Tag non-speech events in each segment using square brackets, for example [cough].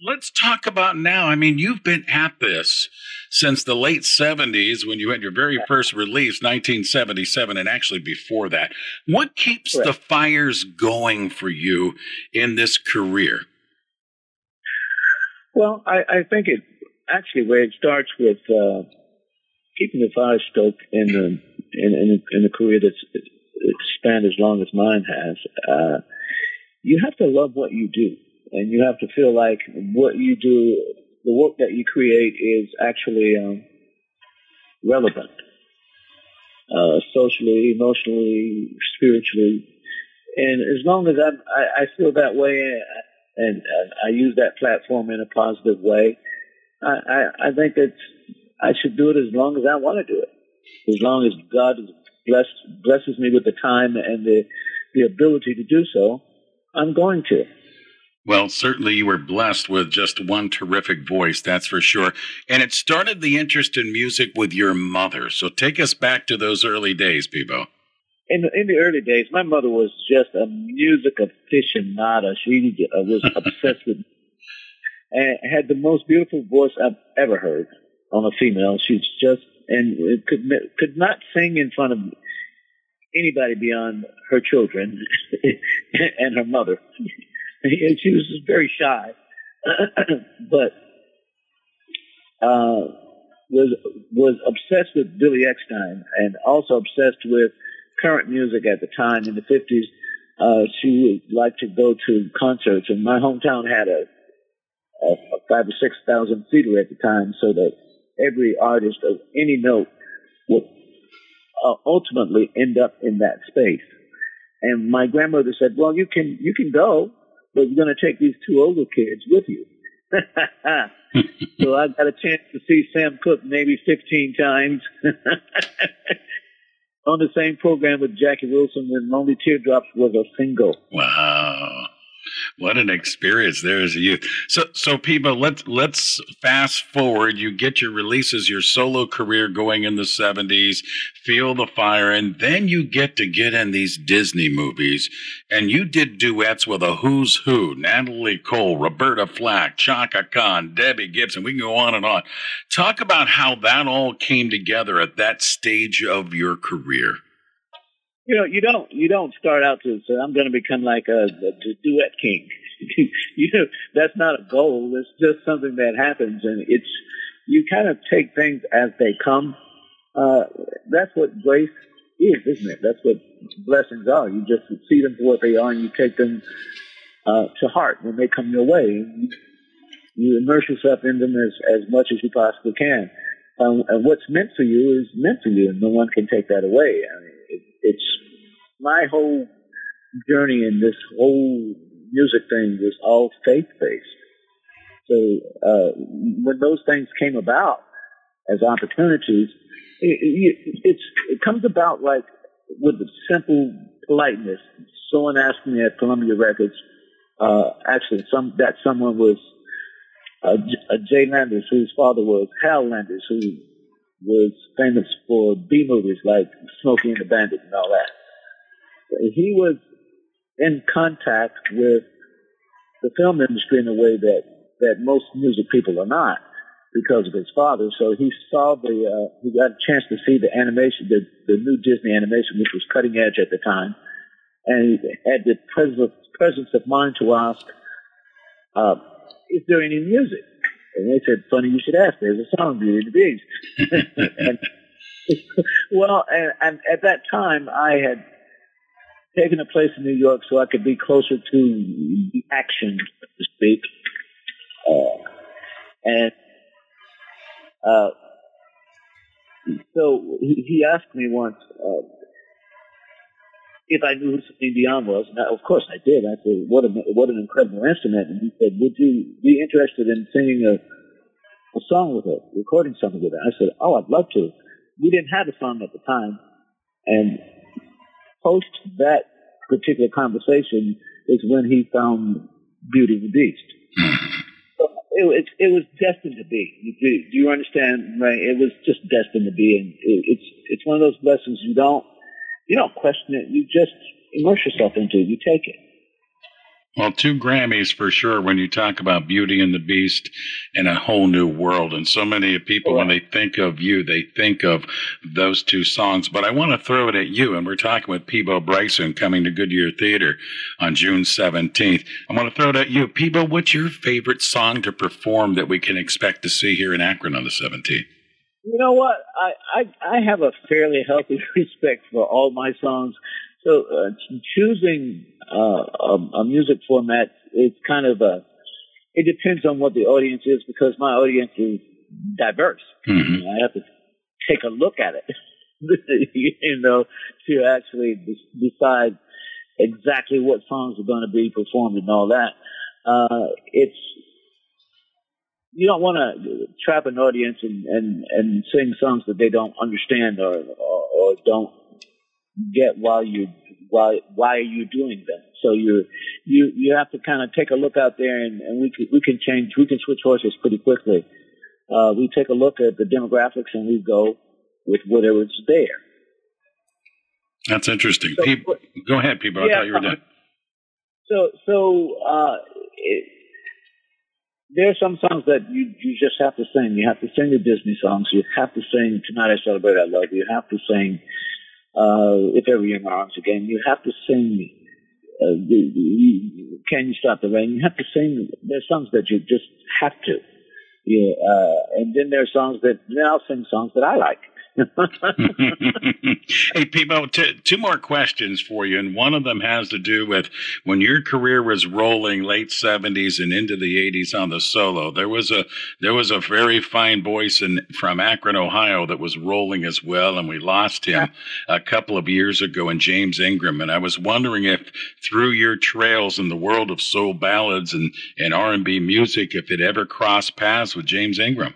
Let's talk about now. I mean, you've been at this since the late 70s when you had your very first release, 1977, and actually before that. What keeps the fires going for you in this career? Well, I, I think it actually where it starts with uh, keeping the fire stoked in the in, in, in a career that's spanned as long as mine has. Uh, you have to love what you do and you have to feel like what you do, the work that you create, is actually um, relevant, uh, socially, emotionally, spiritually. And as long as I'm, I, I feel that way, and, and I use that platform in a positive way, I, I, I think it's I should do it as long as I want to do it. As long as God blessed blesses me with the time and the the ability to do so, I'm going to. Well, certainly you were blessed with just one terrific voice, that's for sure. And it started the interest in music with your mother. So take us back to those early days, Peabo. In the, in the early days, my mother was just a music aficionada. She was obsessed with [laughs] and had the most beautiful voice I've ever heard on a female. She's just and could could not sing in front of anybody beyond her children [laughs] and her mother. And she was very shy, [clears throat] but uh, was was obsessed with Billy Eckstine and also obsessed with current music at the time in the fifties. Uh, she would like to go to concerts, and my hometown had a, a, a five or six thousand theater at the time, so that every artist of any note would uh, ultimately end up in that space. And my grandmother said, "Well, you can you can go, you're going to take these two older kids with you. [laughs] so I got a chance to see Sam Cooke maybe 15 times [laughs] on the same program with Jackie Wilson when Lonely Teardrops was a single. Wow. What an experience there as a youth. So, so Peabo, let's let's fast forward. You get your releases, your solo career going in the seventies, feel the fire, and then you get to get in these Disney movies. And you did duets with a who's who: Natalie Cole, Roberta Flack, Chaka Khan, Debbie Gibson. We can go on and on. Talk about how that all came together at that stage of your career you know, you don't you don't start out to say I'm going to become like a, a, duet king. [laughs] you know, that's not a goal. It's just something that happens, and it's you kind of take things as they come. Uh, that's what grace is, isn't it? That's what blessings are. You just see them for what they are, and you take them uh, to heart when they come your way. You, you immerse yourself in them as as much as you possibly can. Um, and what's meant for you is meant for you, and no one can take that away. I mean, it, it's my whole journey in this whole music thing was all faith based. So uh, when those things came about as opportunities, it, it, it comes about like with a simple politeness. Someone asked me at Columbia Records, uh, actually, some that someone was uh, uh Jay Landers, whose father was Hal Landers, who was famous for B movies like Smokey and the Bandit and all that he was in contact with the film industry in a way that, that most music people are not because of his father. So he saw the, uh, he got a chance to see the animation, the, the new Disney animation, which was cutting edge at the time. And he had the presence, presence of mind to ask, uh, is there any music? And they said, funny you should ask. There's a song, Beauty and the Beast. and, [laughs] well, and, and at that time I had taken a place in New York so I could be closer to the action, so to speak. Uh, and uh, so he, he, asked me once uh, if I knew who Celine Dion was, and I, of course I did. I said, "What a what an incredible instrument!" And he said, "Would you be interested in singing a a song with her, recording something with her?" I said, "Oh, I'd love to." We didn't have a song at the time, and post that particular conversation is when he found Beauty and the Beast. it, it, it, was destined to be. Do, do you understand? Right? It was just destined to be, and it, it's it's one of those blessings you don't you don't question it. You just immerse yourself into it. You take it. Well, two Grammys for sure when you talk about Beauty and the Beast and a whole new world. And so many people, when they think of you, they think of those two songs. But I want to throw it at you. And we're talking with Peabo Bryson coming to Goodyear Theater on June 17th. I want to throw it at you. Peabo, what's your favorite song to perform that we can expect to see here in Akron on the 17th? You know what? I, I, I have a fairly healthy [laughs] respect for all my songs. So uh, choosing uh, a, a music format is kind of a. It depends on what the audience is because my audience is diverse. Mm-hmm. I have to take a look at it, [laughs] you know, to actually de- decide exactly what songs are going to be performed and all that. Uh, it's you don't want to trap an audience and, and, and sing songs that they don't understand or, or, or don't get while you why why are you doing them? So you you you have to kind of take a look out there, and, and we can, we can change we can switch horses pretty quickly. Uh, we take a look at the demographics and we go with whatever's there. That's interesting. So, Peabo, go ahead, Peabo. I thought you were done. So so uh, it, there are some songs that you you just have to sing. You have to sing the Disney songs. You have to sing "Tonight I Celebrate I Love You." You have to sing uh, "If Ever You're in My Arms Again." You have to sing uh, the, the, "Can You Stop the Rain." You have to sing. There's songs that you just have to. Yeah, uh, and then there are songs that then I'll sing songs that I like. [laughs] hey, Peabo, t- two more questions for you, and one of them has to do with when your career was rolling late '70s and into the '80s on the solo. There was a there was a very fine voice in, from Akron, Ohio, that was rolling as well, and we lost him a couple of years ago in James Ingram. And I was wondering if, through your trails in the world of soul ballads and and R&B music, if it ever crossed paths with James Ingram.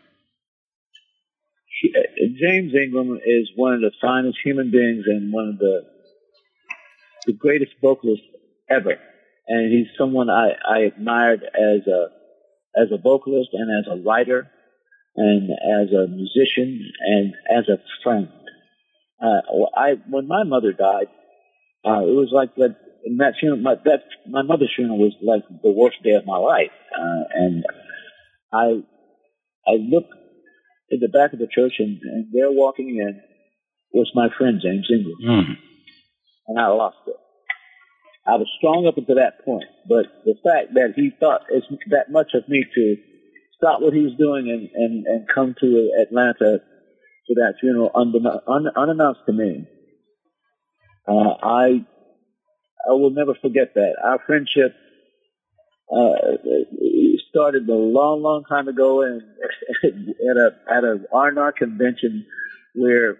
James Ingram is one of the finest human beings and one of the the greatest vocalists ever. And he's someone I, I admired as a as a vocalist and as a writer and as a musician and as a friend. Uh, I when my mother died, uh, it was like that. That funeral, my, that my mother's funeral was like the worst day of my life, uh, and I I look in the back of the church, and, and there walking in was my friend James Ingram. Mm. And I lost it. I was strong up until that point, but the fact that he thought as that much of me to stop what he was doing and, and, and come to Atlanta to that funeral un, unannounced to me, uh, I I will never forget that. Our friendship uh, started a long, long time ago and [laughs] at a at a R&R convention where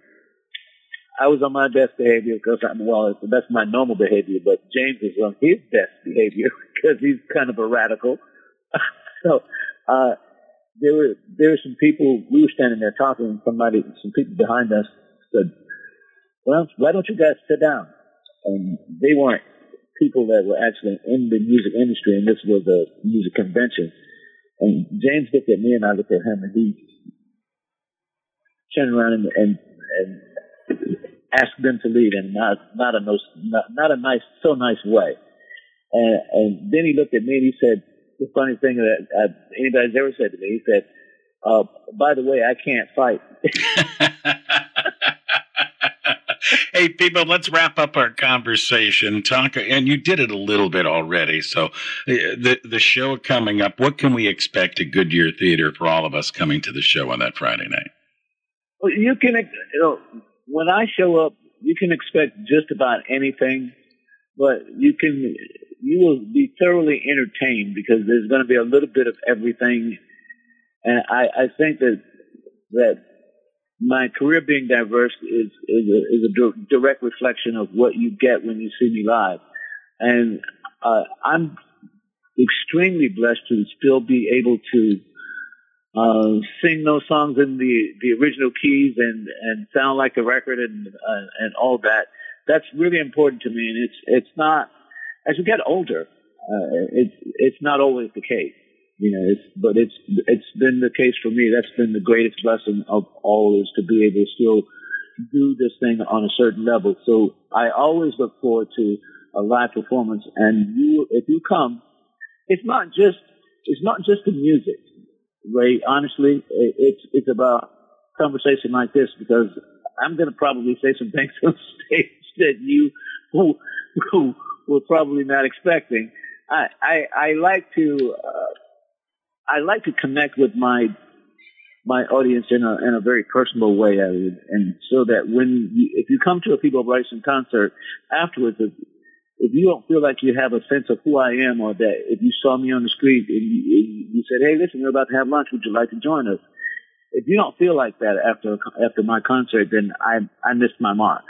I was on my best behavior because I'm well, that's my normal behavior, but James is on his best behavior [laughs] because he's kind of a radical. [laughs] so uh, there were there were some people we were standing there talking, and somebody, some people behind us said, "Well, why don't you guys sit down?" And they weren't people that were actually in the music industry, and this was a music convention. And James looked at me, and I looked at him, and he turned around and and, and asked them to leave, and not not a no, not, not a nice, so nice way. And and then he looked at me and he said, the funny thing that uh, anybody's ever said to me, he said, uh, "By the way, I can't fight." [laughs] [laughs] hey, Peabo, let's wrap up our conversation. Talk, and you did it a little bit already. So, uh, the the show coming up. What can we expect at Goodyear Theater for all of us coming to the show on that Friday night? Well, you can, you know, when I show up, you can expect just about anything, but you can, you will be thoroughly entertained because there's going to be a little bit of everything, and I, I think that that my career being diverse is is a, is a direct reflection of what you get when you see me live, and uh, I'm extremely blessed to still be able to uh, sing those songs in the the original keys and and sound like the record and uh, and all that. That's really important to me, and it's it's not as you get older, uh, it's it's not always the case. You know, it's, but it's it's been the case for me. That's been the greatest lesson of all is to be able to still do this thing on a certain level. So I always look forward to a live performance. And you, if you come, it's not just it's not just the music, Ray. Honestly, it's it's about conversation like this because I'm going to probably say some [laughs] things on stage that you who, who were probably not expecting. I I, I like to uh, I like to connect with my my audience in a in a very personal way, I would, and so that when you, if you come to a Peabo Bryson concert afterwards, if, if you don't feel like you have a sense of who I am, or that if you saw me on the street and you, you said, "Hey, listen, we're about to have lunch. Would you like to join us?" If you don't feel like that after after my concert, then I I missed my mark.